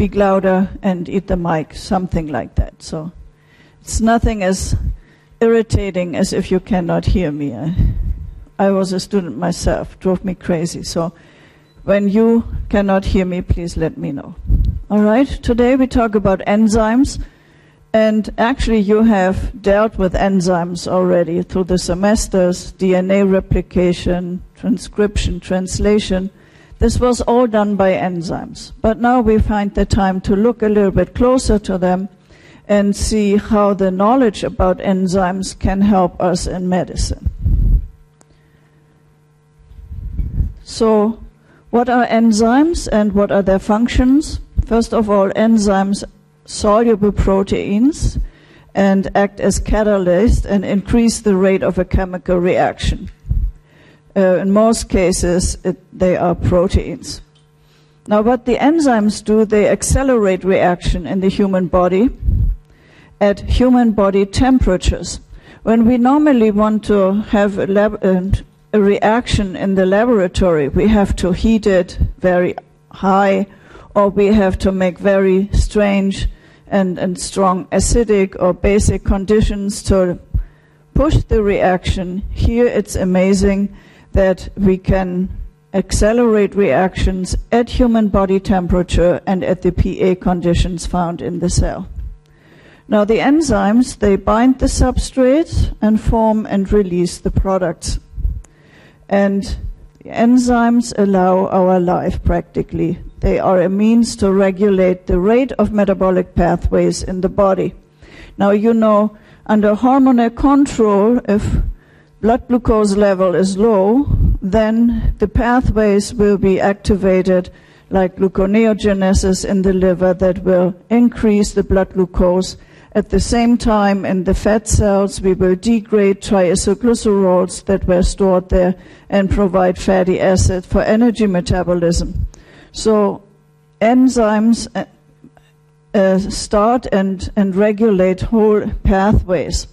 speak louder and eat the mic, something like that. So it's nothing as irritating as if you cannot hear me. I, I was a student myself, drove me crazy. So when you cannot hear me, please let me know. All right, today we talk about enzymes. And actually, you have dealt with enzymes already through the semesters DNA replication, transcription, translation. This was all done by enzymes. But now we find the time to look a little bit closer to them and see how the knowledge about enzymes can help us in medicine. So, what are enzymes and what are their functions? First of all, enzymes soluble proteins and act as catalysts and increase the rate of a chemical reaction. Uh, in most cases, it, they are proteins. Now, what the enzymes do, they accelerate reaction in the human body at human body temperatures. When we normally want to have a, lab, uh, a reaction in the laboratory, we have to heat it very high or we have to make very strange and, and strong acidic or basic conditions to push the reaction. Here it's amazing that we can accelerate reactions at human body temperature and at the pH conditions found in the cell. Now the enzymes, they bind the substrate and form and release the products. And the enzymes allow our life practically. They are a means to regulate the rate of metabolic pathways in the body. Now, you know, under hormonal control, if blood glucose level is low, then the pathways will be activated like gluconeogenesis in the liver that will increase the blood glucose. At the same time, in the fat cells, we will degrade triacylglycerols that were stored there and provide fatty acid for energy metabolism. So enzymes uh, uh, start and, and regulate whole pathways.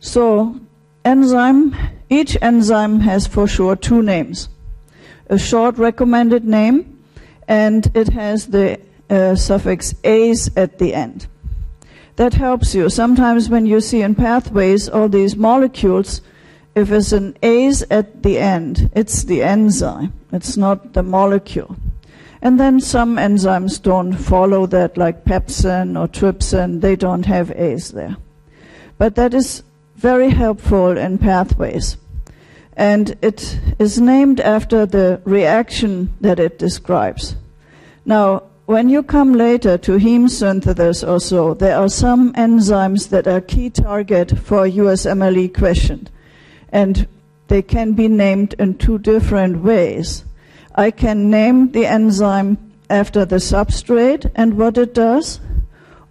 So enzyme, each enzyme has for sure two names. A short recommended name and it has the uh, suffix ase at the end. That helps you. Sometimes when you see in pathways all these molecules, if it's an ase at the end, it's the enzyme. It's not the molecule. And then some enzymes don't follow that, like pepsin or trypsin. They don't have ase there. But that is very helpful in pathways. And it is named after the reaction that it describes. Now, when you come later to heme synthesis or so, there are some enzymes that are key target for USMLE question. And they can be named in two different ways. I can name the enzyme after the substrate and what it does,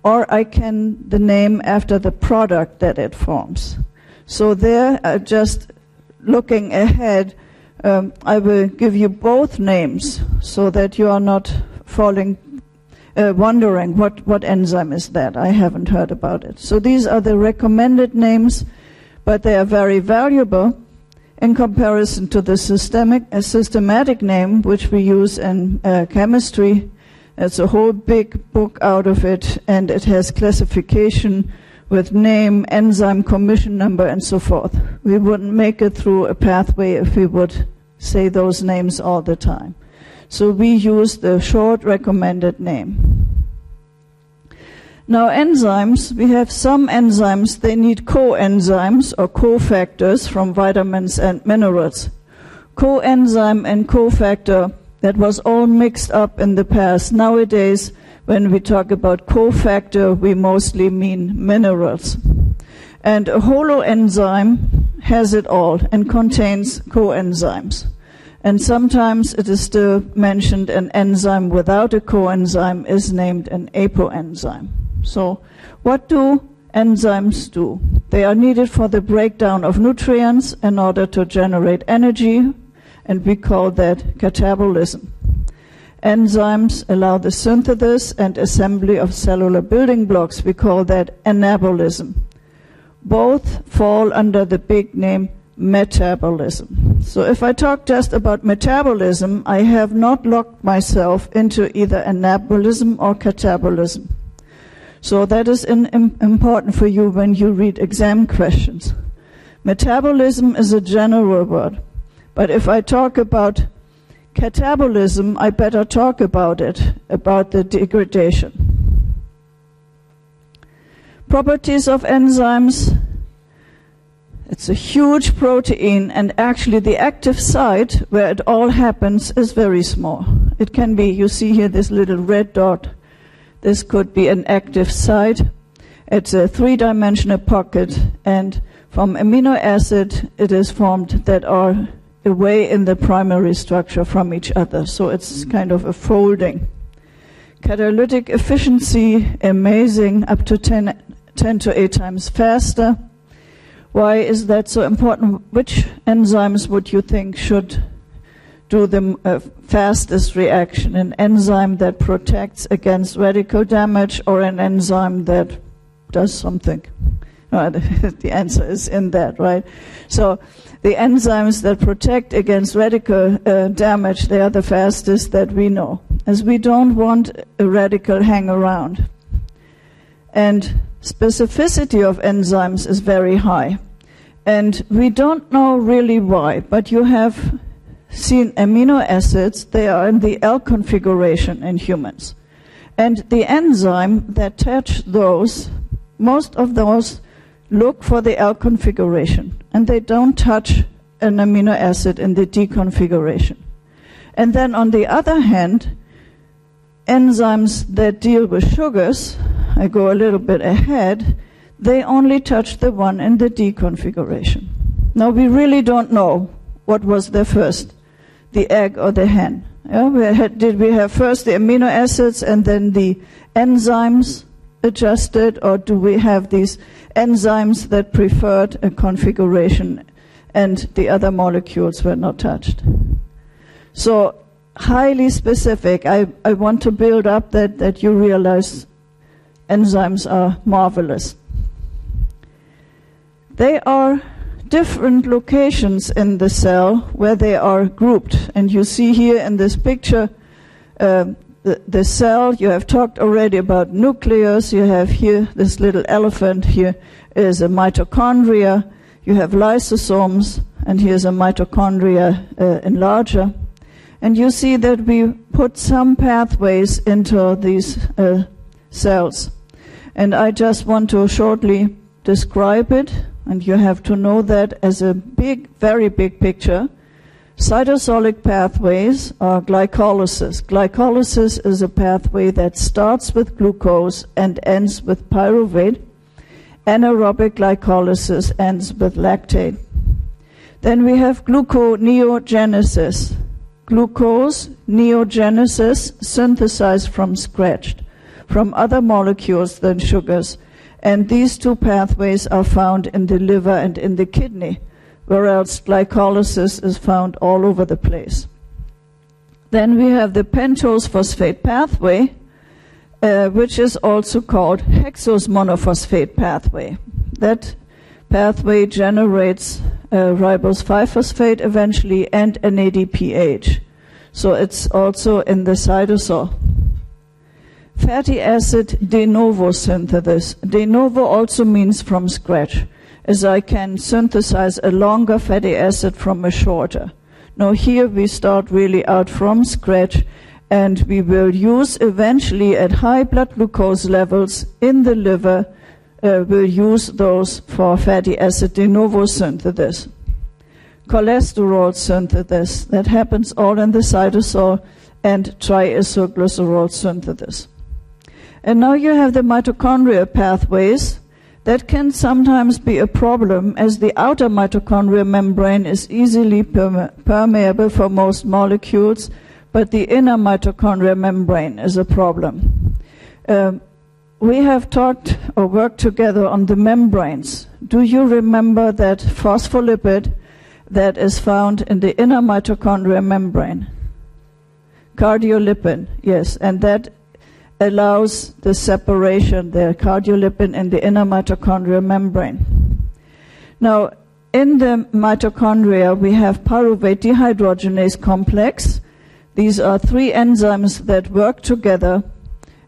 or I can the name after the product that it forms. So there, uh, just looking ahead, um, I will give you both names so that you are not falling, uh, wondering what, what enzyme is that. I haven't heard about it. So these are the recommended names, but they are very valuable in comparison to the systemic, uh, systematic name which we use in uh, chemistry. It's a whole big book out of it, and it has classification with name, enzyme, commission number, and so forth. We wouldn't make it through a pathway if we would say those names all the time. So we use the short recommended name. Now, enzymes, we have some enzymes, they need coenzymes or cofactors from vitamins and minerals. Coenzyme and cofactor, that was all mixed up in the past. Nowadays, when we talk about cofactor, we mostly mean minerals. And a holoenzyme has it all and contains coenzymes. And sometimes it is still mentioned an enzyme without a coenzyme is named an apoenzyme. So, what do enzymes do? They are needed for the breakdown of nutrients in order to generate energy, and we call that catabolism. Enzymes allow the synthesis and assembly of cellular building blocks. We call that anabolism. Both fall under the big name metabolism. So if I talk just about metabolism, I have not locked myself into either anabolism or catabolism. So that is in, in, important for you when you read exam questions. Metabolism is a general word, but if I talk about catabolism, I better talk about it, about the degradation. Properties of enzymes it's a huge protein, and actually, the active site where it all happens is very small. It can be, you see here this little red dot. This could be an active site. It's a three dimensional pocket, and from amino acid, it is formed that are away in the primary structure from each other. So it's kind of a folding. Catalytic efficiency, amazing, up to 10, 10 to 8 times faster why is that so important? Which enzymes would you think should do the uh, fastest reaction? An enzyme that protects against radical damage or an enzyme that does something? The answer is in that, right? So the enzymes that protect against radical uh, damage, they are the fastest that we know, as we don't want a radical hang around. And specificity of enzymes is very high. And we don't know really why, but you have seen amino acids, they are in the L configuration in humans. And the enzyme that touch those, most of those look for the L configuration, and they don't touch an amino acid in the D configuration. And then on the other hand, enzymes that deal with sugars, I go a little bit ahead, they only touch the one in the D configuration. Now we really don't know what was there first, the egg or the hen. Yeah, we had, did we have first the amino acids and then the enzymes adjusted, or do we have these enzymes that preferred a configuration and the other molecules were not touched? So highly specific. I, I want to build up that, that you realize enzymes are marvelous. They are different locations in the cell where they are grouped. And you see here in this picture uh, the, cell. You have talked already about nucleus. You have here this little elephant. Here is a mitochondria. You have lysosomes, and here's a mitochondria uh, enlarger. And you see that we put some pathways into these uh, cells. And I just want to shortly describe it and you have to know that as a big, very big picture. Cytosolic pathways are glycolysis. Glycolysis is a pathway that starts with glucose and ends with pyruvate. Anaerobic glycolysis ends with lactate. Then we have gluconeogenesis. Glucose neogenesis synthesized from scratch, from other molecules than sugars and these two pathways are found in the liver and in the kidney, whereas glycolysis is found all over the place. Then we have the pentose phosphate pathway, uh, which is also called hexose monophosphate pathway. That pathway generates uh, ribose 5-phosphate eventually and NADPH. So it's also in the cytosol fatty acid de novo synthesis. De novo also means from scratch, as I can synthesize a longer fatty acid from a shorter. Now here we start really out from scratch and we will use eventually at high blood glucose levels in the liver, uh, we'll use those for fatty acid de novo synthesis. Cholesterol synthesis, that happens all in the cytosol, and triacylglycerol synthesis. And now you have the mitochondrial pathways that can sometimes be a problem as the outer mitochondrial membrane is easily permeable for most molecules, but the inner mitochondrial membrane is a problem. Um, we have talked or worked together on the membranes. Do you remember that phospholipid that is found in the inner mitochondrial membrane? Cardiolipin, yes, and that allows the separation, the cardiolipin in the inner mitochondrial membrane. Now, in the mitochondria, we have pyruvate dehydrogenase complex. These are three enzymes that work together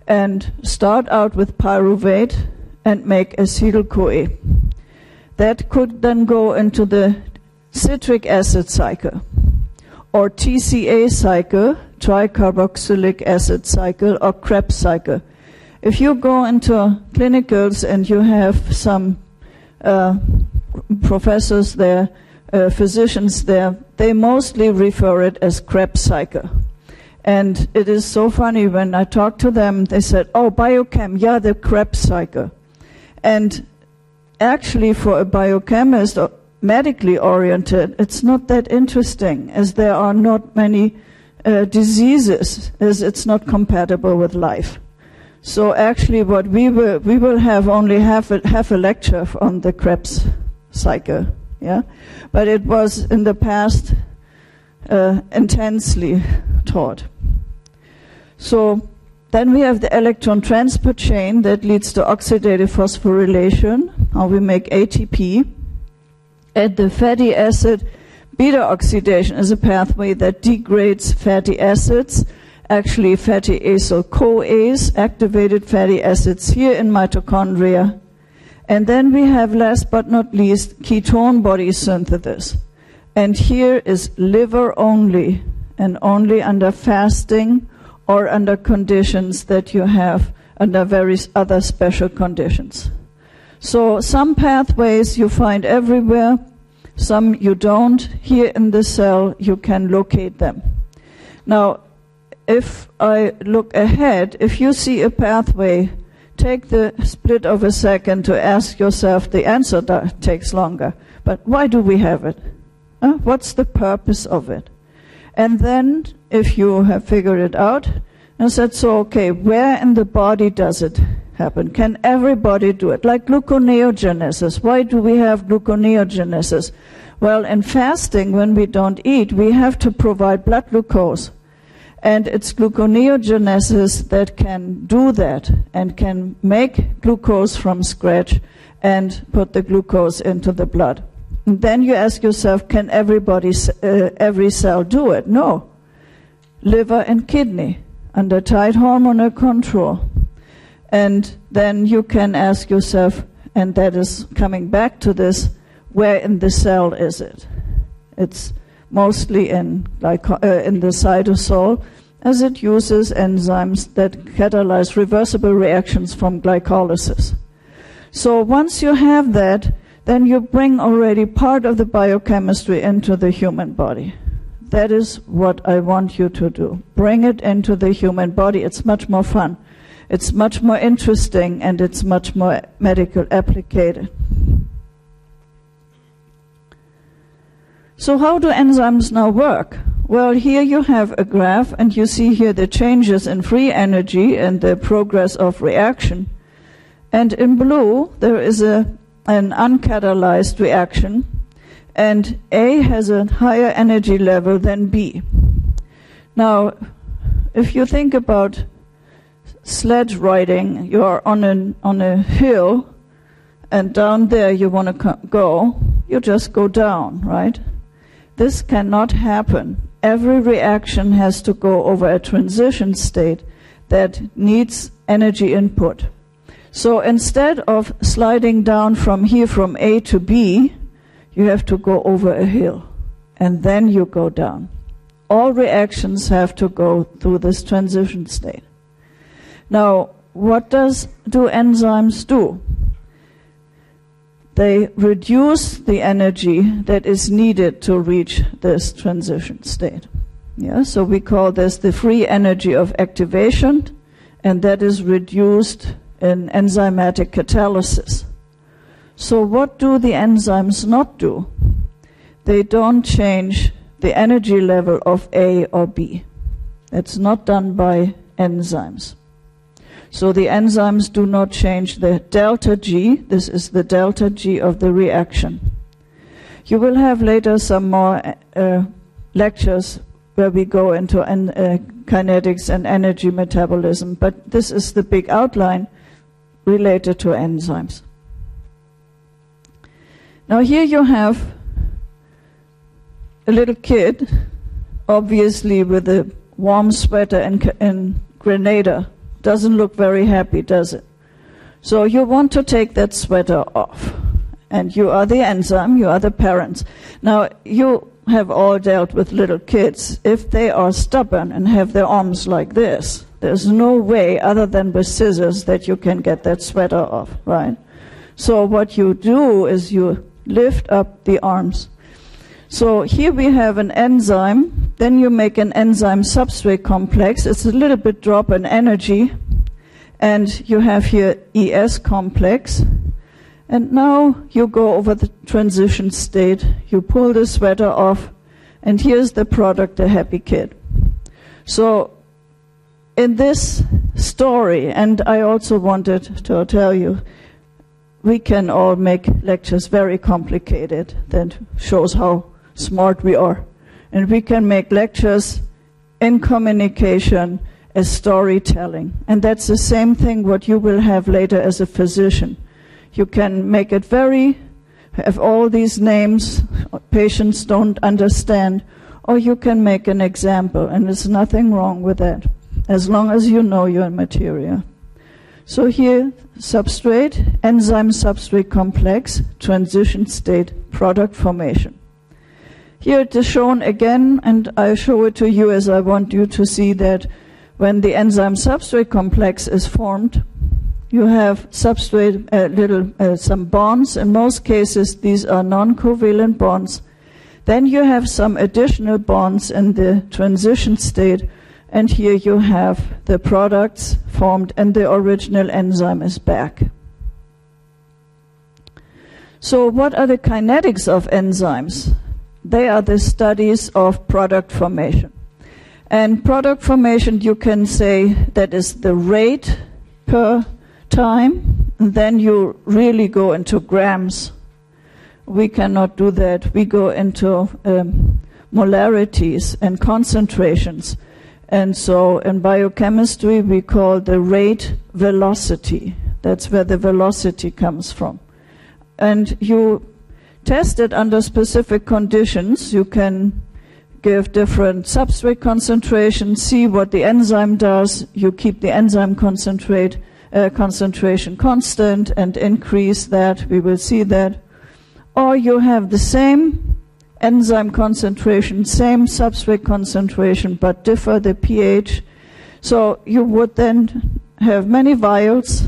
and start out with pyruvate and make acetyl CoA. That could then go into the citric acid cycle or TCA cycle, tricarboxylic acid cycle, or Krebs cycle. If you go into clinicals and you have some uh, professors there, uh, physicians there, they mostly refer it as Krebs cycle. And it is so funny when I talk to them, they said, Oh, biochem, yeah, the Krebs cycle. And actually, for a biochemist, or medically oriented, it's not that interesting, as there are not many uh, diseases, as it's not compatible with life. So actually, what we will we will have only half a, half a lecture on the Krebs cycle, yeah, but it was in the past uh, intensely taught. So then we have the electron transport chain that leads to oxidative phosphorylation, how we make ATP. And the fatty acid beta oxidation is a pathway that degrades fatty acids, actually fatty acyl CoAs, activated fatty acids here in mitochondria. And then we have, last but not least, ketone body synthesis. And here is liver only, and only under fasting or under conditions that you have under various other special conditions. So some pathways you find everywhere, some you don't. Here in the cell, you can locate them. Now, if I look ahead, if you see a pathway, take the split of a second to ask yourself the answer that takes longer. But why do we have it? What's the purpose of it? And then, if you have figured it out, and said, so okay, where in the body does it happen? Can everybody do it? Like gluconeogenesis. Why do we have gluconeogenesis? Well, in fasting, when we don't eat, we have to provide blood glucose. And it's gluconeogenesis that can do that and can make glucose from scratch and put the glucose into the blood. And then you ask yourself, can everybody, uh, every cell do it? No. Liver and kidney under tight hormonal control. And then you can ask yourself, and that is coming back to this, where in the cell is it? It's mostly in, like, uh, in the cytosol, as it uses enzymes that catalyze reversible reactions from glycolysis. So once you have that, then you bring already part of the biochemistry into the human body. That is what I want you to do. Bring it into the human body. It's much more fun. It's much more interesting and it's much more medical applicated. So how do enzymes now work? Well, here you have a graph and you see here the changes in free energy and the progress of reaction. And in blue, there is a an uncatalyzed reaction, and A has a higher energy level than B. Now, if you think about sledge riding, you are on, an, on a hill, and down there you want to go, you just go down, right? This cannot happen. Every reaction has to go over a transition state that needs energy input. So instead of sliding down from here from A to B, you have to go over a hill and then you go down. All reactions have to go through this transition state. Now, what does do enzymes do? They reduce the energy that is needed to reach this transition state. Yeah, so we call this the free energy of activation, and that is reduced in enzymatic catalysis. So, what do the enzymes not do? They don't change the energy level of A or B. It's not done by enzymes. So the enzymes do not change the delta G. This is the delta G of the reaction. You will have later some more uh, lectures where we go into en- uh, kinetics and energy metabolism, but this is the big outline related to enzymes. Now, here you have a little kid, obviously with a warm sweater in, and Grenada. Doesn't look very happy, does it? So you want to take that sweater off. And you are the enzyme, you are the parents. Now, you have all dealt with little kids. If they are stubborn and have their arms like this, there's no way other than with scissors that you can get that sweater off, right? So what you do is you lift up the arms. So here we have an enzyme, then you make an enzyme substrate complex. It's a little bit drop in energy. And you have here ES complex. And now you go over the transition state. You pull the sweater off. And here's the product, the happy kid. So in this story, and I also wanted to tell you, we can all make lectures very complicated. That shows how smart we are. And we can make lectures in communication as storytelling. And that's the same thing what you will have later as a physician. You can make it very, have all these names patients don't understand, or you can make an example, and there's nothing wrong with that as long as you know your material. So here, substrate, enzyme substrate complex, transition state, product formation. Here it is shown again, and I show it to you as I want you to see that when the enzyme substrate complex is formed, you have substrate, uh, little, uh, some bonds. In most cases, these are non-covalent bonds. Then you have some additional bonds in the transition state and here you have the products formed and the original enzyme is back. So what are the kinetics of enzymes? They are the studies of product formation. And product formation, you can say that is the rate per time. And then you really go into grams. We cannot do that. We go into um, molarities and concentrations. And so in biochemistry, we call the rate velocity. That's where the velocity comes from. And you test it under specific conditions. You can give different substrate concentrations, see what the enzyme does. You keep the enzyme concentrate, uh, concentration constant and increase that. We will see that. Or you have the same enzyme concentration, same substrate concentration, but differ the pH. So you would then have many vials,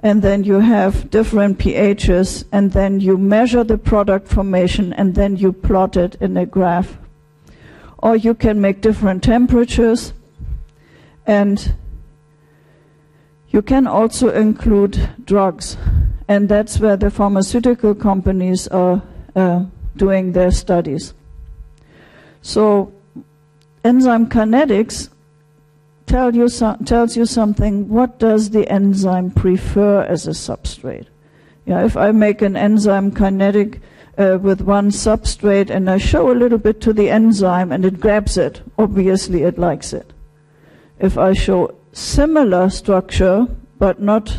and then you have different pHs, and then you measure the product formation, and then you plot it in a graph. Or you can make different temperatures, and you can also include drugs, and that's where the pharmaceutical companies are. Uh, doing their studies. So, enzyme kinetics tell you so, tells you something. What does the enzyme prefer as a substrate? Yeah, if I make an enzyme kinetic uh, with one substrate and I show a little bit to the enzyme and it grabs it, obviously it likes it. If I show similar structure but not,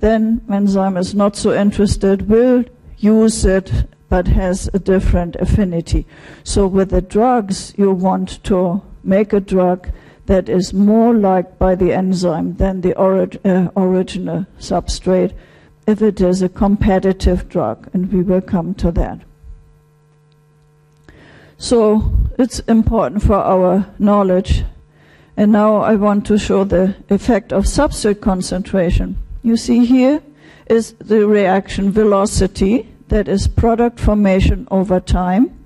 then enzyme is not so interested, will use it but has a different affinity. So with the drugs, you want to make a drug that is more liked by the enzyme than the ori- uh, original substrate if it is a competitive drug, and we will come to that. So it's important for our knowledge. And now I want to show the effect of substrate concentration. You see here is the reaction velocity that is product formation over time.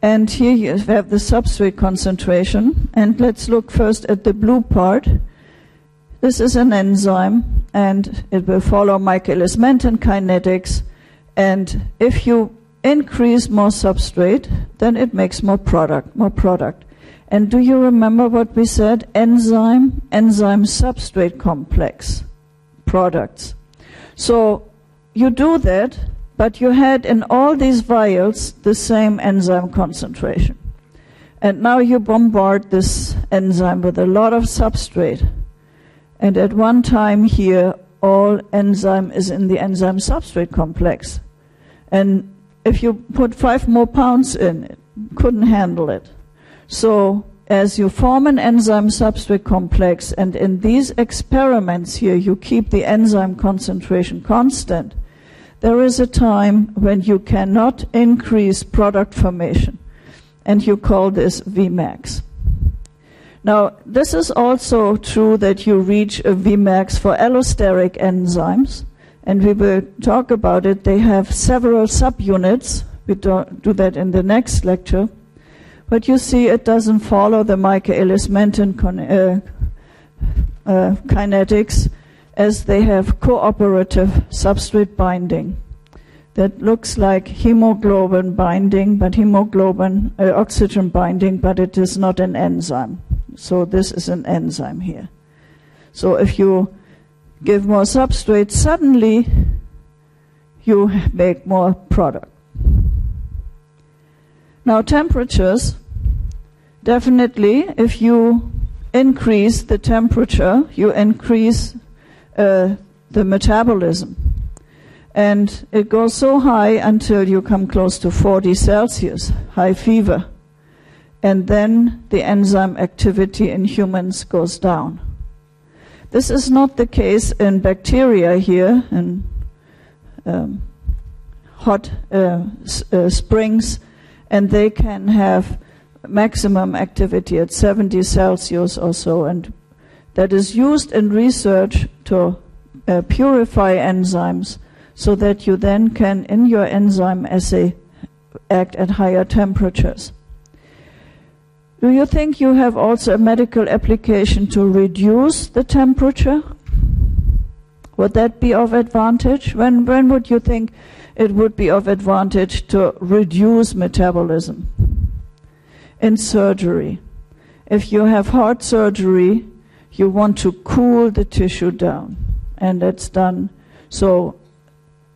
And here you have the substrate concentration. And let's look first at the blue part. This is an enzyme, and it will follow Michaelis-Menten kinetics. And if you increase more substrate, then it makes more product, more product. And do you remember what we said? Enzyme, enzyme substrate complex products. So you do that but you had in all these vials the same enzyme concentration. And now you bombard this enzyme with a lot of substrate. And at one time here, all enzyme is in the enzyme substrate complex. And if you put five more pounds in, it couldn't handle it. So as you form an enzyme substrate complex, and in these experiments here, you keep the enzyme concentration constant, there is a time when you cannot increase product formation, and you call this Vmax. Now, this is also true that you reach a Vmax for allosteric enzymes, and we will talk about it. They have several subunits. We do do that in the next lecture. But you see, it doesn't follow the Michaelis-Menten uh, uh, kinetics as they have cooperative substrate binding. That looks like hemoglobin binding, but hemoglobin, uh, oxygen binding, but it is not an enzyme. So this is an enzyme here. So if you give more substrate, suddenly you make more product. Now, temperatures, definitely, if you increase the temperature, you increase uh, the metabolism. And it goes so high until you come close to 40 Celsius, high fever. And then the enzyme activity in humans goes down. This is not the case in bacteria here, in um, hot uh, uh, springs and they can have maximum activity at 70 Celsius or so, and that is used in research to uh, purify enzymes so that you then can, in your enzyme assay, act at higher temperatures. Do you think you have also a medical application to reduce the temperature? Would that be of advantage? When, when would you think it would be of advantage to reduce metabolism in surgery. If you have heart surgery, you want to cool the tissue down, and that's done. So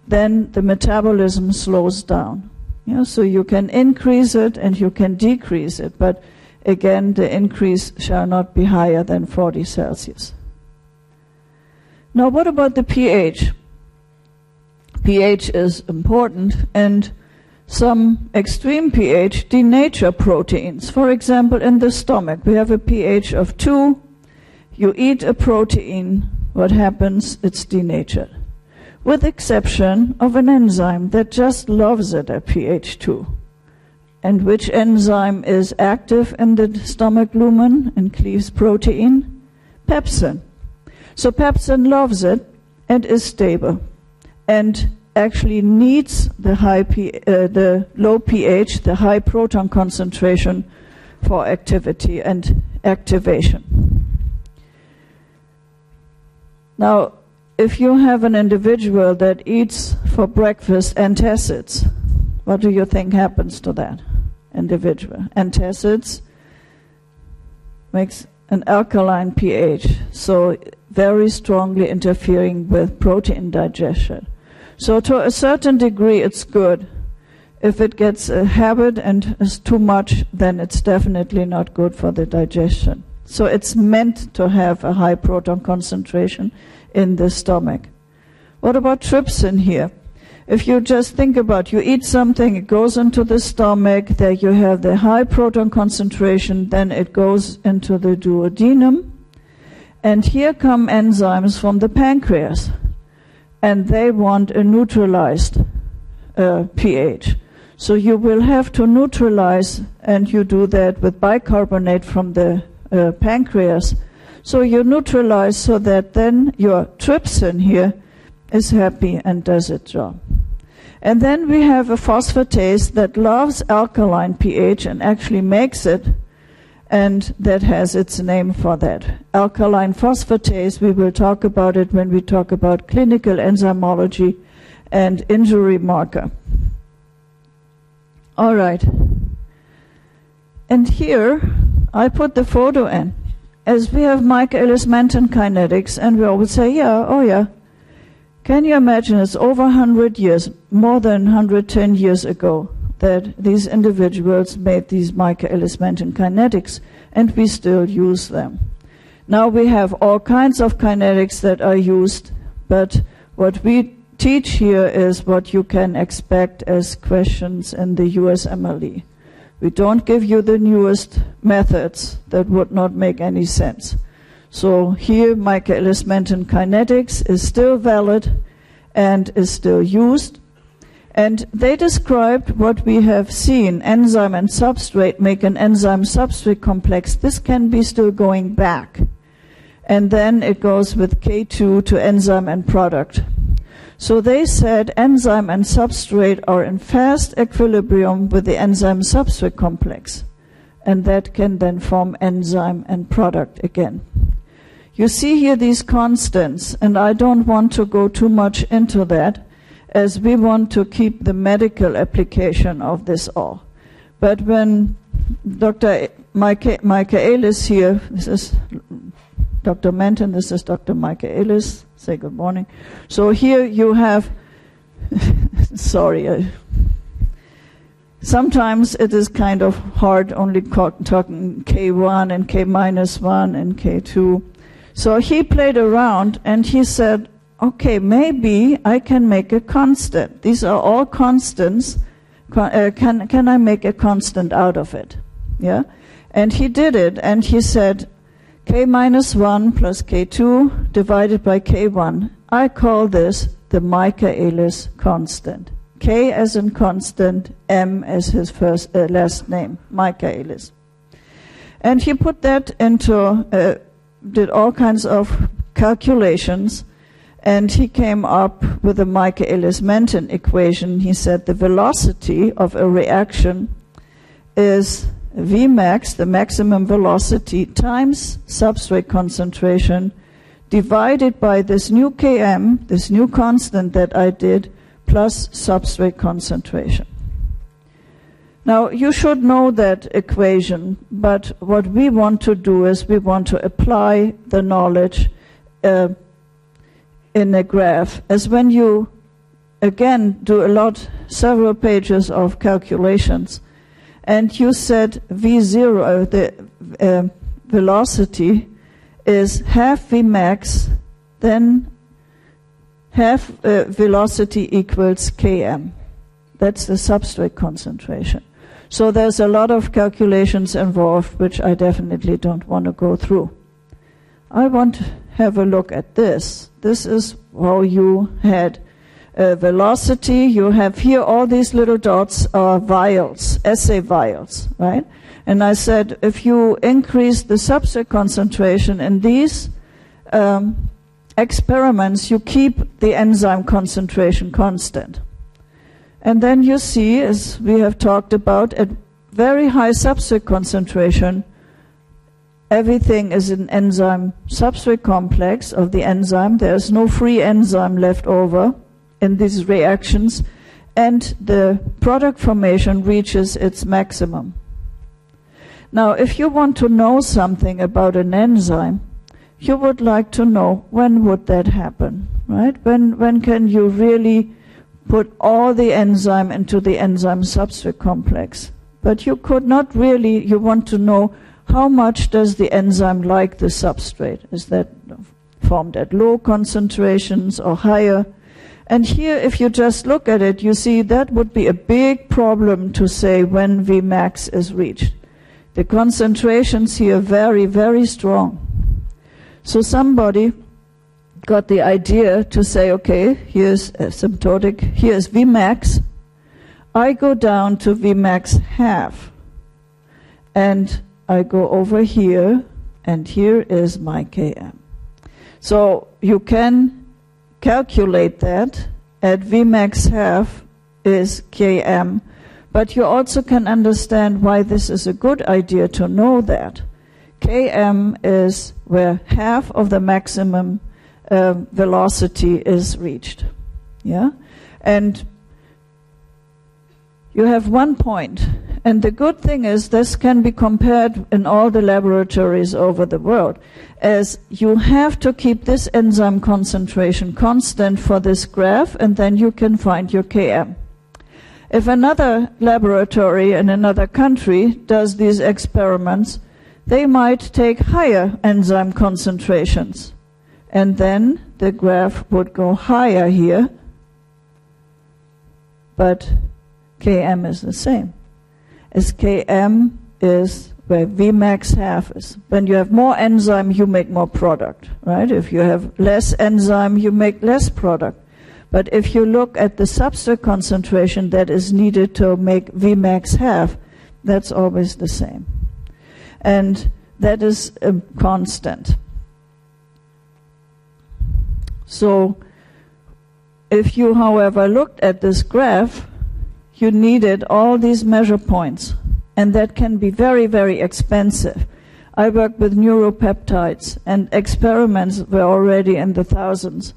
then the metabolism slows down. Yeah, so you can increase it and you can decrease it, but again, the increase shall not be higher than 40 Celsius. Now, what about the pH? pH is important, and some extreme pH denature proteins. For example, in the stomach, we have a pH of 2. You eat a protein, what happens? It's denatured. With exception of an enzyme that just loves it at pH 2. And which enzyme is active in the stomach lumen and cleaves protein? Pepsin. So pepsin loves it and is stable and actually needs the high P, uh, the low pH, the high proton concentration for activity and activation. Now, if you have an individual that eats for breakfast antacids, what do you think happens to that individual? Antacids makes an alkaline pH, so very strongly interfering with protein digestion. So to a certain degree, it's good. If it gets a habit and is too much, then it's definitely not good for the digestion. So it's meant to have a high proton concentration in the stomach. What about trypsin here? If you just think about you eat something, it goes into the stomach, there you have the high proton concentration, then it goes into the duodenum. And here come enzymes from the pancreas and they want a neutralized uh, pH. So you will have to neutralize, and you do that with bicarbonate from the uh, pancreas. So you neutralize so that then your trypsin here is happy and does its job. And then we have a phosphatase that loves alkaline pH and actually makes it and that has its name for that. Alkaline phosphatase, we will talk about it when we talk about clinical enzymology and injury marker. All right. And here, I put the photo in. As we have Michaelis-Menten kinetics, and we always say, yeah, oh yeah. Can you imagine it's over 100 years, more than 110 years ago, that these individuals made these Michaelis-Menten kinetics, and we still use them. Now we have all kinds of kinetics that are used, but what we teach here is what you can expect as questions in the USMLE. We don't give you the newest methods that would not make any sense. So here, Michaelis-Menten kinetics is still valid and is still used. And they described what we have seen enzyme and substrate make an enzyme substrate complex. This can be still going back. And then it goes with K2 to enzyme and product. So they said enzyme and substrate are in fast equilibrium with the enzyme substrate complex. And that can then form enzyme and product again. You see here these constants, and I don't want to go too much into that, as we want to keep the medical application of this all. But when Dr. Michaelis here, this is Dr. Menten, this is Dr. Michaelis, say good morning. So here you have, sorry, uh, sometimes it is kind of hard only talking K1 and K minus 1 and K2. So he played around and he said, okay, maybe I can make a constant. These are all constants. Uh, can, can I make a constant out of it? Yeah? And he did it and he said, k minus 1 plus k2 divided by k1. I call this the Michaelis constant. K as in constant, M as his first uh, last name, Michaelis. And he put that into, uh, did all kinds of calculations, and he came up with the Michaelis-Menten equation. He said the velocity of a reaction is Vmax, the maximum velocity, times substrate concentration, divided by this new Km, this new constant that I did, plus substrate concentration. Now, you should know that equation, but what we want to do is we want to apply the knowledge uh, in a graph, as when you, again, do a lot, several pages of calculations, and you said v0, the uh, velocity, is half vmax, then half uh, velocity equals km. That's the substrate concentration. So there's a lot of calculations involved, which I definitely don't want to go through. I want to have a look at this. This is how you had uh, velocity. You have here all these little dots are vials, assay vials, right? And I said if you increase the substrate concentration in these um, experiments, you keep the enzyme concentration constant. And then you see, as we have talked about, at very high substrate concentration, everything is an enzyme substrate complex of the enzyme. There's no free enzyme left over in these reactions, and the product formation reaches its maximum. Now, if you want to know something about an enzyme, you would like to know when would that happen, right? When, when can you really put all the enzyme into the enzyme substrate complex? But you could not really, you want to know how much does the enzyme like the substrate? Is that formed at low concentrations or higher? And here, if you just look at it, you see that would be a big problem to say when Vmax is reached. The concentrations here very, very strong. So somebody got the idea to say, okay, here's asymptotic, here's Vmax. I go down to Vmax half. And I go over here, and here is my Km. So you can calculate that at Vmax half is Km, but you also can understand why this is a good idea to know that. Km is where half of the maximum uh, velocity is reached. Yeah? And you have one point. And the good thing is this can be compared in all the laboratories over the world as you have to keep this enzyme concentration constant for this graph and then you can find your Km. If another laboratory in another country does these experiments, they might take higher enzyme concentrations and then the graph would go higher here but Km is the same. As Km is where Vmax half is. When you have more enzyme, you make more product, right? If you have less enzyme, you make less product. But if you look at the substrate concentration that is needed to make Vmax half, that's always the same. And that is a constant. So, if you, however, looked at this graph, you needed all these measure points and that can be very, very expensive. I work with neuropeptides, and experiments were already in the thousands.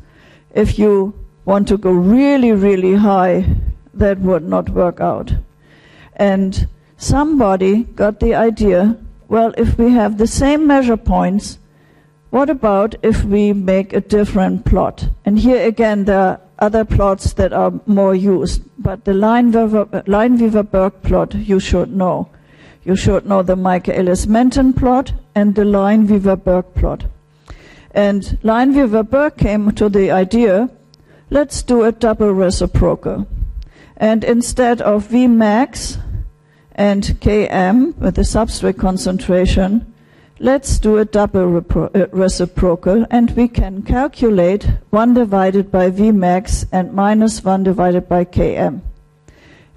If you want to go really, really high, that would not work out. And somebody got the idea well, if we have the same measure points, what about if we make a different plot? And here again, there are other plots that are more used. But the Lineweaver-Burk plot you should know. You should know the Michaelis-Menten plot and the Lineweaver-Burk plot. And Lineweaver-Burk came to the idea, let's do a double reciprocal. And instead of Vmax and Km with the substrate concentration, Let's do a double uh, reciprocal and we can calculate 1 divided by Vmax and minus 1 divided by Km.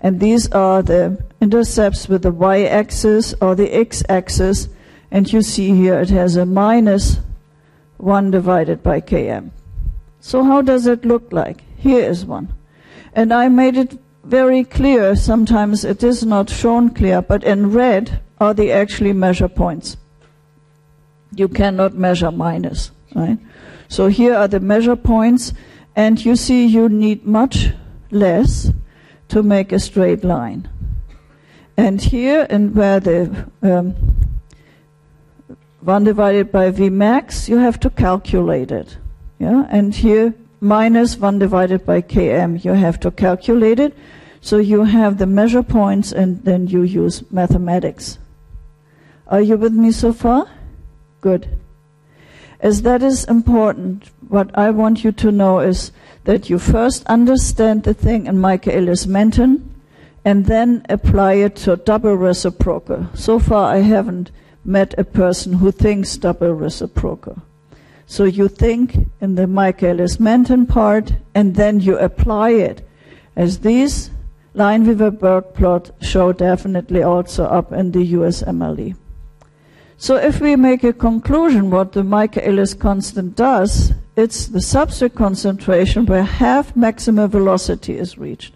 And these are the intercepts with the y-axis or the x-axis and you see here it has a minus 1 divided by Km. So how does it look like? Here is one. And I made it very clear, sometimes it is not shown clear, but in red are the actually measure points you cannot measure minus, right? So here are the measure points, and you see you need much less to make a straight line. And here, and where the um, 1 divided by V max, you have to calculate it. Yeah? And here, minus 1 divided by Km, you have to calculate it. So you have the measure points and then you use mathematics. Are you with me so far? Good. As that is important, what I want you to know is that you first understand the thing in Michaelis-Menten and then apply it to double reciprocal. So far, I haven't met a person who thinks double reciprocal. So you think in the Michaelis-Menten part and then you apply it. As these Lineweaver-Burk plot show definitely also up in the USMLE. So if we make a conclusion what the Michaelis constant does, it's the substrate concentration where half maximum velocity is reached.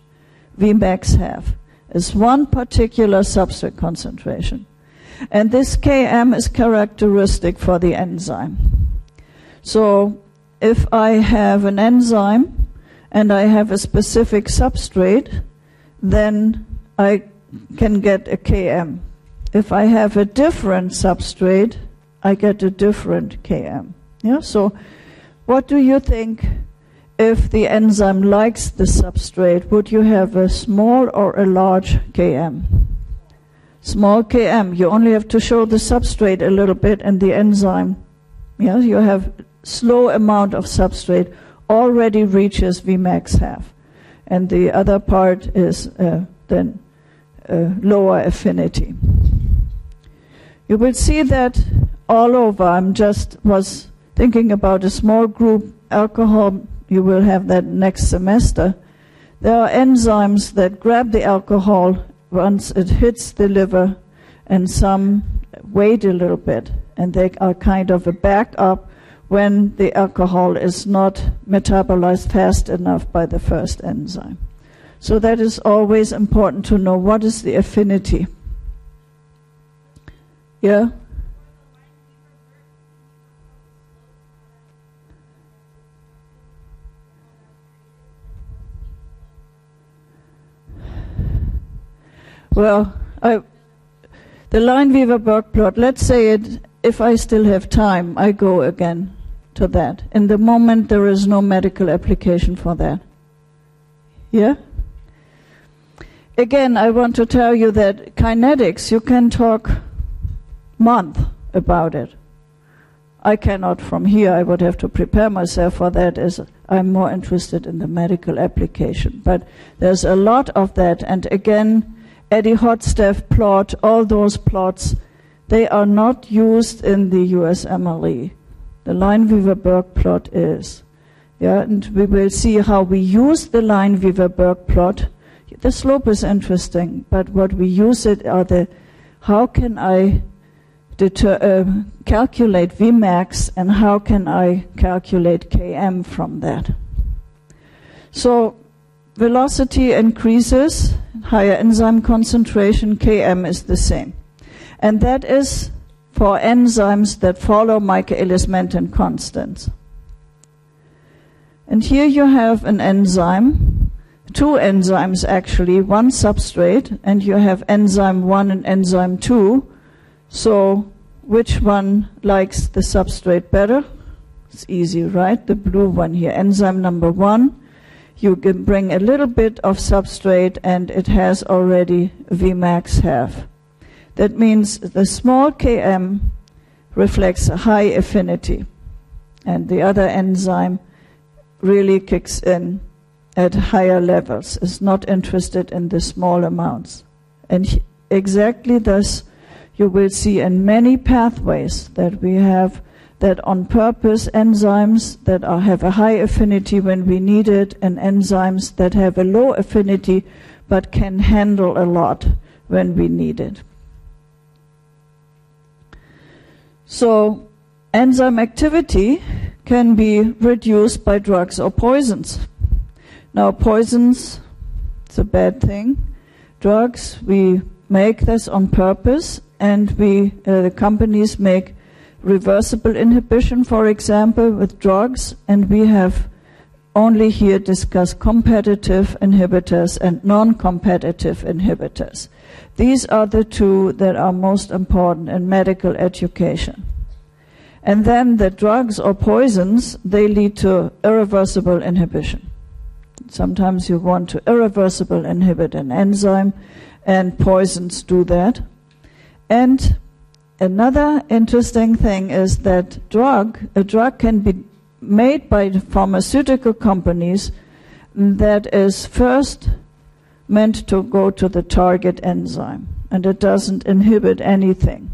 Vmax half is one particular substrate concentration. And this Km is characteristic for the enzyme. So if I have an enzyme and I have a specific substrate, then I can get a Km if I have a different substrate, I get a different Km. Yeah, so what do you think if the enzyme likes the substrate? Would you have a small or a large Km? Small Km. You only have to show the substrate a little bit and the enzyme. Yeah, you have slow amount of substrate already reaches Vmax half. And the other part is uh, then uh, lower affinity. You will see that all over. I'm just was thinking about a small group alcohol. You will have that next semester. There are enzymes that grab the alcohol once it hits the liver, and some wait a little bit, and they are kind of a backup when the alcohol is not metabolized fast enough by the first enzyme. So that is always important to know what is the affinity. Yeah? Well, I, the Lineweaver-Burk plot, let's say it, if I still have time, I go again to that. In the moment, there is no medical application for that. Yeah? Again, I want to tell you that kinetics, you can talk month about it. I cannot from here, I would have to prepare myself for that as I'm more interested in the medical application. But there's a lot of that. And again, Eadie-Hofstee plot, all those plots, they are not used in the USMLE. The Lineweaver-Burk plot is. Yeah, and we will see how we use the Lineweaver-Burk plot. The slope is interesting, but what we use it are the how can I uh, calculate Vmax and how can I calculate Km from that. So velocity increases, higher enzyme concentration, Km is the same. And that is for enzymes that follow Michaelis-Menten constants. And here you have an enzyme, two enzymes actually, one substrate, and you have enzyme 1 and enzyme 2. So which one likes the substrate better? It's easy, right? The blue one here, enzyme number 1. You can bring a little bit of substrate and it has already Vmax half. That means the small km reflects a high affinity, and the other enzyme really kicks in at higher levels, is not interested in the small amounts. And exactly thus, you will see in many pathways that we have that on purpose enzymes that are, have a high affinity when we need it, and enzymes that have a low affinity but can handle a lot when we need it. So, enzyme activity can be reduced by drugs or poisons. Now, poisons, it's a bad thing. Drugs, we make this on purpose, and we, uh, the companies make reversible inhibition, for example, with drugs, and we have only here discussed competitive inhibitors and non-competitive inhibitors. These are the two that are most important in medical education. And then the drugs or poisons, they lead to irreversible inhibition. Sometimes you want to irreversible inhibit an enzyme, and poisons do that. And another interesting thing is that drug, a drug can be made by pharmaceutical companies that is first meant to go to the target enzyme and it doesn't inhibit anything.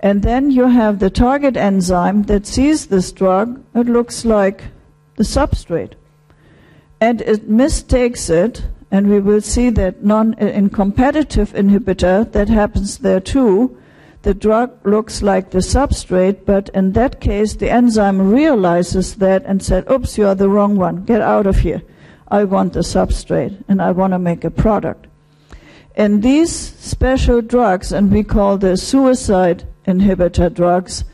And then you have the target enzyme that sees this drug, it looks like the substrate. And it mistakes it, and we will see that non uh, in competitive inhibitor that happens there too. The drug looks like the substrate, but in that case the enzyme realizes that and said, oops, you are the wrong one. Get out of here. I want the substrate and I want to make a product. And these special drugs, and we call the suicide inhibitor drugs,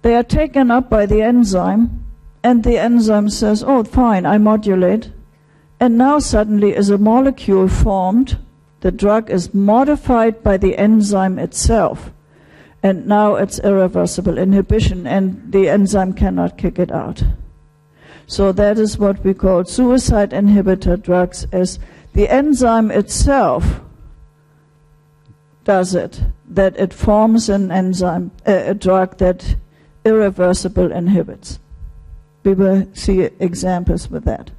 they are taken up by the enzyme, and the enzyme says, Oh, fine, I modulate. And now suddenly is a molecule formed. The drug is modified by the enzyme itself. And now it's irreversible inhibition, and the enzyme cannot kick it out. So that is what we call suicide inhibitor drugs as the enzyme itself does it, that it forms an enzyme, a, a drug that irreversible inhibits. We will see examples with that.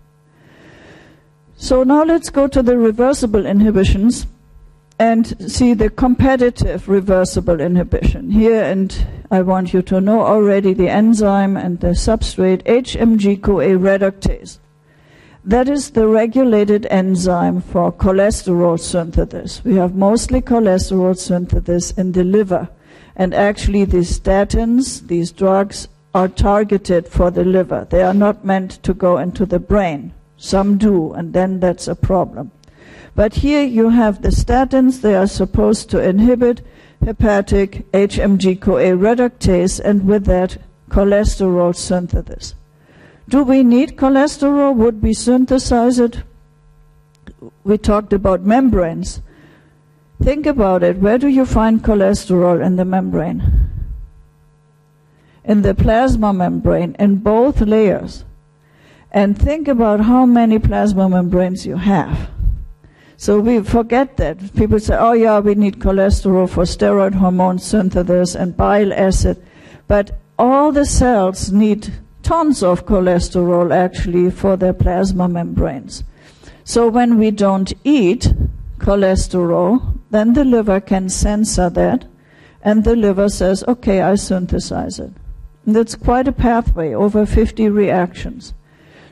So now let's go to the reversible inhibitions and see the competitive reversible inhibition. Here, and I want you to know already the enzyme and the substrate HMG-CoA reductase. That is the regulated enzyme for cholesterol synthesis. We have mostly cholesterol synthesis in the liver. And actually, these statins, these drugs, are targeted for the liver. They are not meant to go into the brain. Some do, and then that's a problem. But here you have the statins, they are supposed to inhibit hepatic HMG CoA reductase and with that cholesterol synthesis. Do we need cholesterol? Would we synthesize it? We talked about membranes. Think about it. Where do you find cholesterol in the membrane? In the plasma membrane, in both layers. And think about how many plasma membranes you have. So we forget that. People say, oh yeah, we need cholesterol for steroid hormone synthesis and bile acid. But all the cells need tons of cholesterol actually for their plasma membranes. So when we don't eat cholesterol, then the liver can censor that, and the liver says, okay, I synthesize it. And it's quite a pathway, over 50 reactions.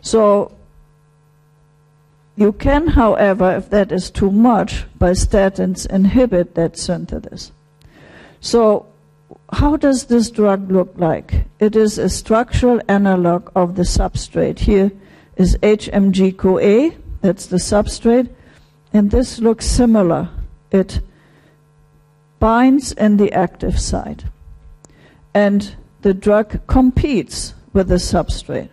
So you can, however, if that is too much, by statins inhibit that synthesis. So how does this drug look like? It is a structural analog of the substrate. Here is HMG-CoA, that's the substrate, and this looks similar. It binds in the active site, and the drug competes with the substrate.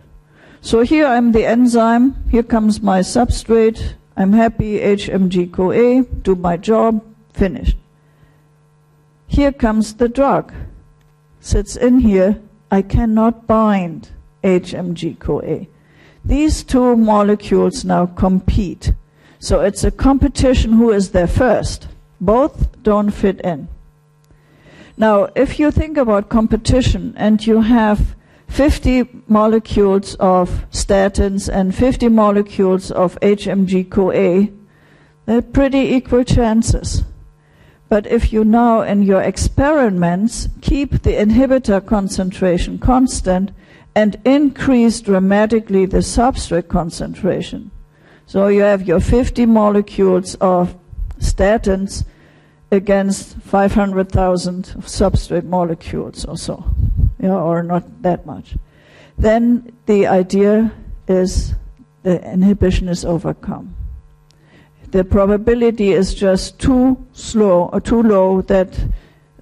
So here I'm the enzyme, here comes my substrate, I'm happy, HMG-CoA, do my job, finished. Here comes the drug sits in here, I cannot bind HMG-CoA. These two molecules now compete. So it's a competition who is there first. Both don't fit in. Now, if you think about competition and you have 50 molecules of statins and 50 molecules of HMG-CoA, they're pretty equal chances. But if you now in your experiments keep the inhibitor concentration constant and increase dramatically the substrate concentration, so you have your 50 molecules of statins against 500,000 substrate molecules or so, yeah, or not that much, then the idea is the inhibition is overcome the probability is just too slow or too low that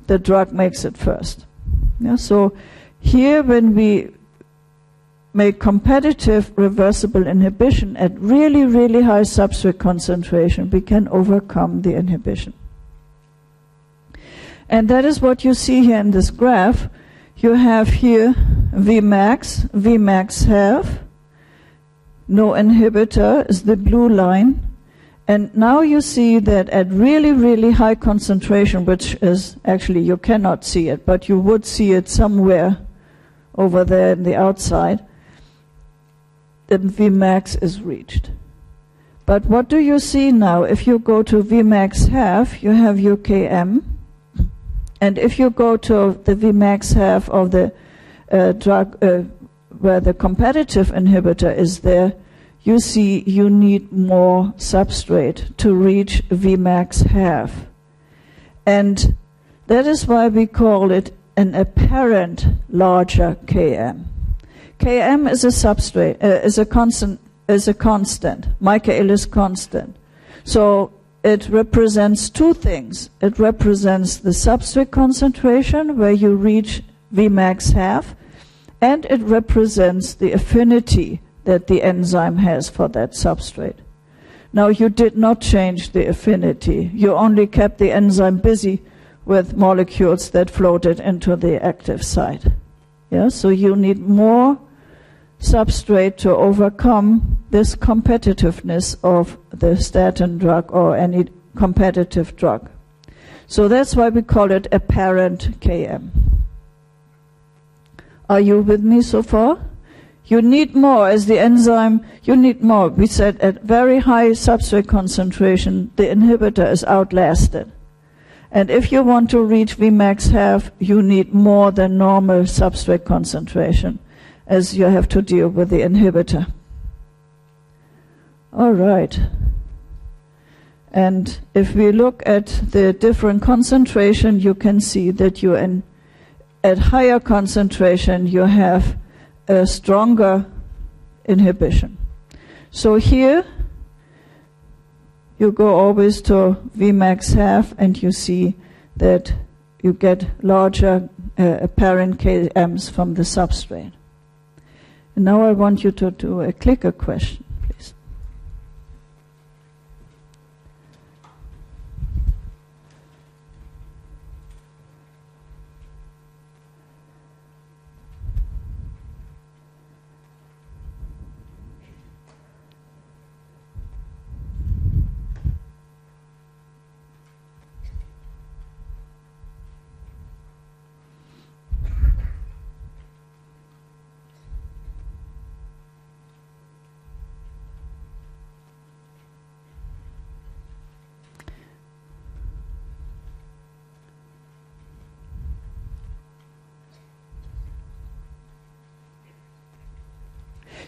the drug makes it first. Yeah, so here when we make competitive reversible inhibition at really, really high substrate concentration, we can overcome the inhibition. And that is what you see here in this graph. You have here Vmax, Vmax half, no inhibitor is the blue line, and now you see that at really, really high concentration, which is actually you cannot see it, but you would see it somewhere over there in the outside, the Vmax is reached. But what do you see now? If you go to Vmax half, you have your Km. And if you go to the Vmax half of the uh, drug uh, where the competitive inhibitor is there, you see you need more substrate to reach Vmax half. And that is why we call it an apparent larger Km. Km is a substrate, uh, is a constant, is a constant, Michaelis constant. So it represents two things. It represents the substrate concentration where you reach Vmax half, and it represents the affinity that the enzyme has for that substrate. Now, you did not change the affinity. You only kept the enzyme busy with molecules that floated into the active site. Yeah, so you need more substrate to overcome this competitiveness of the statin drug or any competitive drug. So that's why we call it apparent KM. Are you with me so far? You need more as the enzyme, you need more. We said at very high substrate concentration, the inhibitor is outlasted. And if you want to reach Vmax half, you need more than normal substrate concentration as you have to deal with the inhibitor. All right. And if we look at the different concentration, you can see that you in at higher concentration you have a stronger inhibition. So here you go always to Vmax half and you see that you get larger uh, apparent KMs from the substrate. Now I want you to do uh, a clicker question.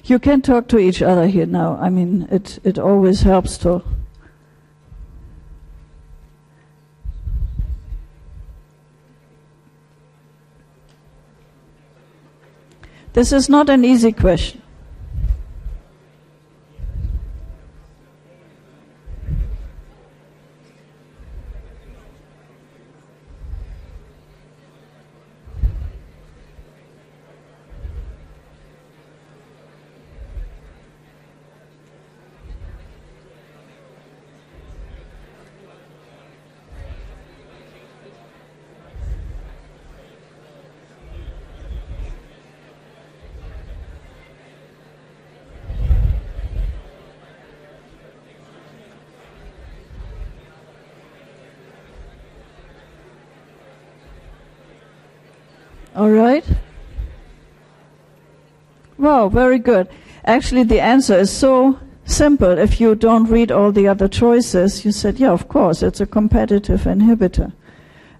You can talk to each other here now. I mean, it, it always helps to. This is not an easy question. All right? Wow, very good. Actually, the answer is so simple. If you don't read all the other choices, you said, yeah, of course, it's a competitive inhibitor.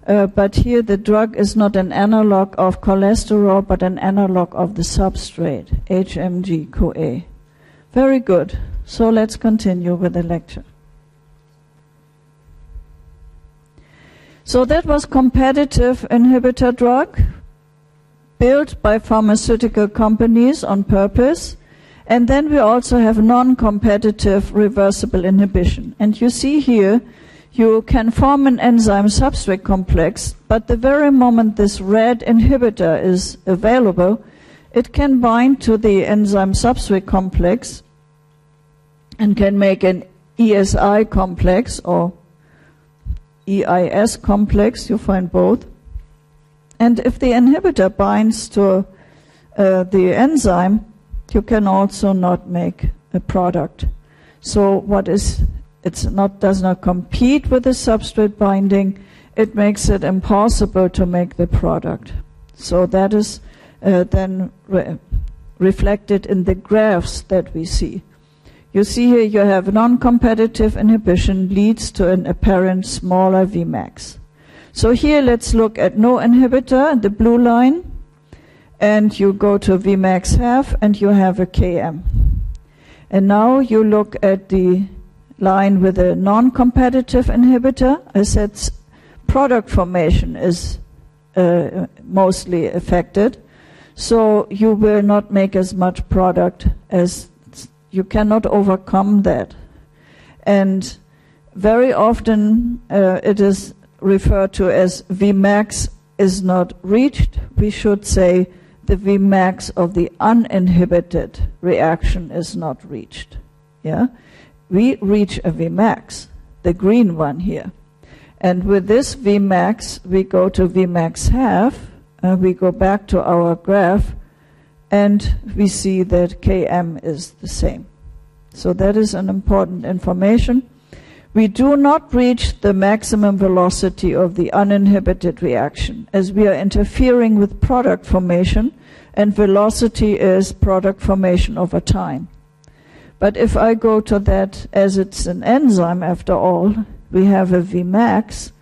Uh, but here the drug is not an analog of cholesterol, but an analog of the substrate, HMG CoA. Very good. So let's continue with the lecture. So that was competitive inhibitor drug built by pharmaceutical companies on purpose. And then we also have non-competitive reversible inhibition. And you see here, you can form an enzyme substrate complex, but the very moment this red inhibitor is available, it can bind to the enzyme substrate complex and can make an ESI complex or EIS complex, you find both. And if the inhibitor binds to uh, the enzyme, you can also not make a product. So what is it's not does not compete with the substrate binding. It makes it impossible to make the product. So that is uh, then re- reflected in the graphs that we see. You see here you have non-competitive inhibition leads to an apparent smaller Vmax. So here let's look at no inhibitor, the blue line, and you go to Vmax half and you have a Km. And now you look at the line with a non-competitive inhibitor. I said product formation is uh, mostly affected. So you will not make as much product as you cannot overcome that. And very often uh, it is referred to as Vmax is not reached, we should say the Vmax of the uninhibited reaction is not reached. Yeah? We reach a Vmax, the green one here. And with this Vmax, we go to Vmax half, and we go back to our graph, and we see that Km is the same. So that is an important information we do not reach the maximum velocity of the uninhibited reaction as we are interfering with product formation and velocity is product formation over time. But if I go to that as it's an enzyme after all, we have a Vmax.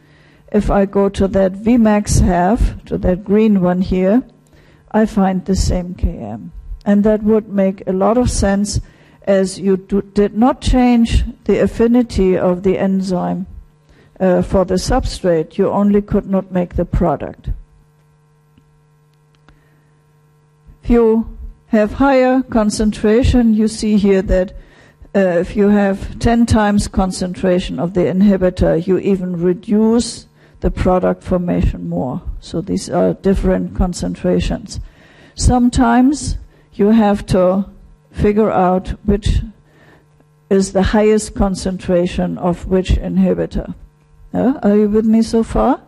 If I go to that Vmax half, to that green one here, I find the same Km. And that would make a lot of sense as you do, did not change the affinity of the enzyme uh, for the substrate, you only could not make the product. If you have higher concentration, you see here that uh, if you have 10 times concentration of the inhibitor, you even reduce the product formation more. So these are different concentrations. Sometimes you have to figure out which is the highest concentration of which inhibitor. Are you with me so far?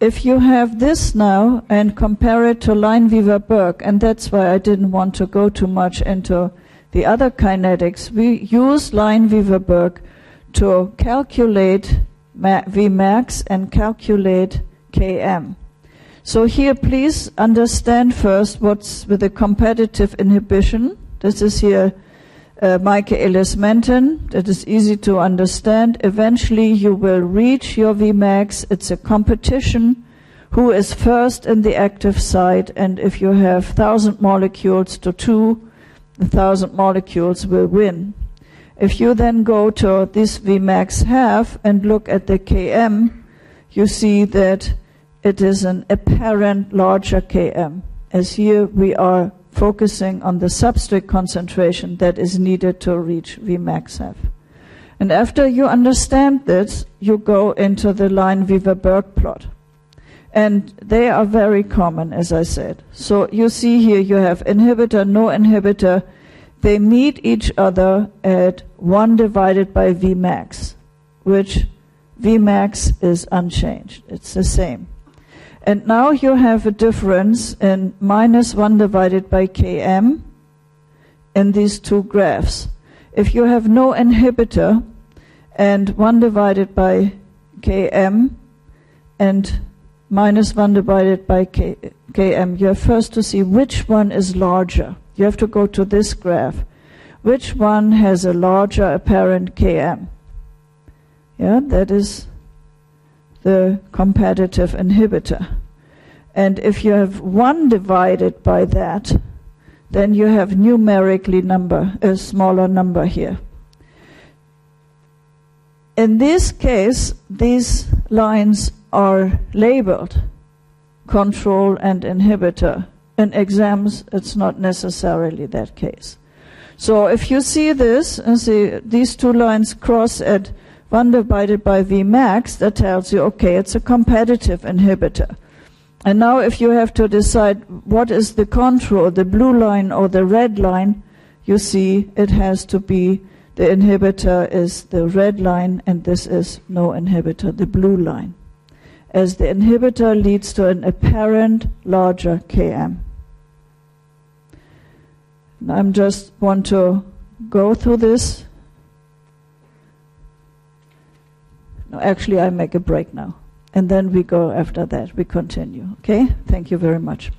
If you have this now and compare it to Lineweaver-Burk, and that's why I didn't want to go too much into the other kinetics, we use Lineweaver-Burk to calculate Vmax and calculate Km. So here, please understand first what's with the competitive inhibition this is here uh, Michaelis Menten. That is easy to understand. Eventually, you will reach your Vmax. It's a competition. Who is first in the active site? And if you have thousand molecules to two, the thousand molecules will win. If you then go to this Vmax half and look at the Km, you see that it is an apparent larger Km. As here we are focusing on the substrate concentration that is needed to reach Vmax. And after you understand this, you go into the line Lineweaver-Burk plot. And they are very common, as I said. So you see here you have inhibitor, no inhibitor. They meet each other at 1 divided by Vmax, which Vmax is unchanged. It's the same. And now you have a difference in minus 1 divided by Km in these two graphs. If you have no inhibitor and 1 divided by Km and minus 1 divided by K, Km, you have first to see which one is larger. You have to go to this graph. Which one has a larger apparent Km? Yeah, that is the competitive inhibitor. And if you have 1 divided by that, then you have numerically number a smaller number here. In this case, these lines are labeled control and inhibitor. In exams, it's not necessarily that case. So if you see this and see these two lines cross at 1 divided by Vmax, that tells you, okay, it's a competitive inhibitor. And now if you have to decide what is the control, the blue line or the red line, you see it has to be the inhibitor is the red line and this is no inhibitor, the blue line. As the inhibitor leads to an apparent larger Km. I'm just want to go through this. No, actually I make a break now and then we go after that. We continue. Okay? Thank you very much.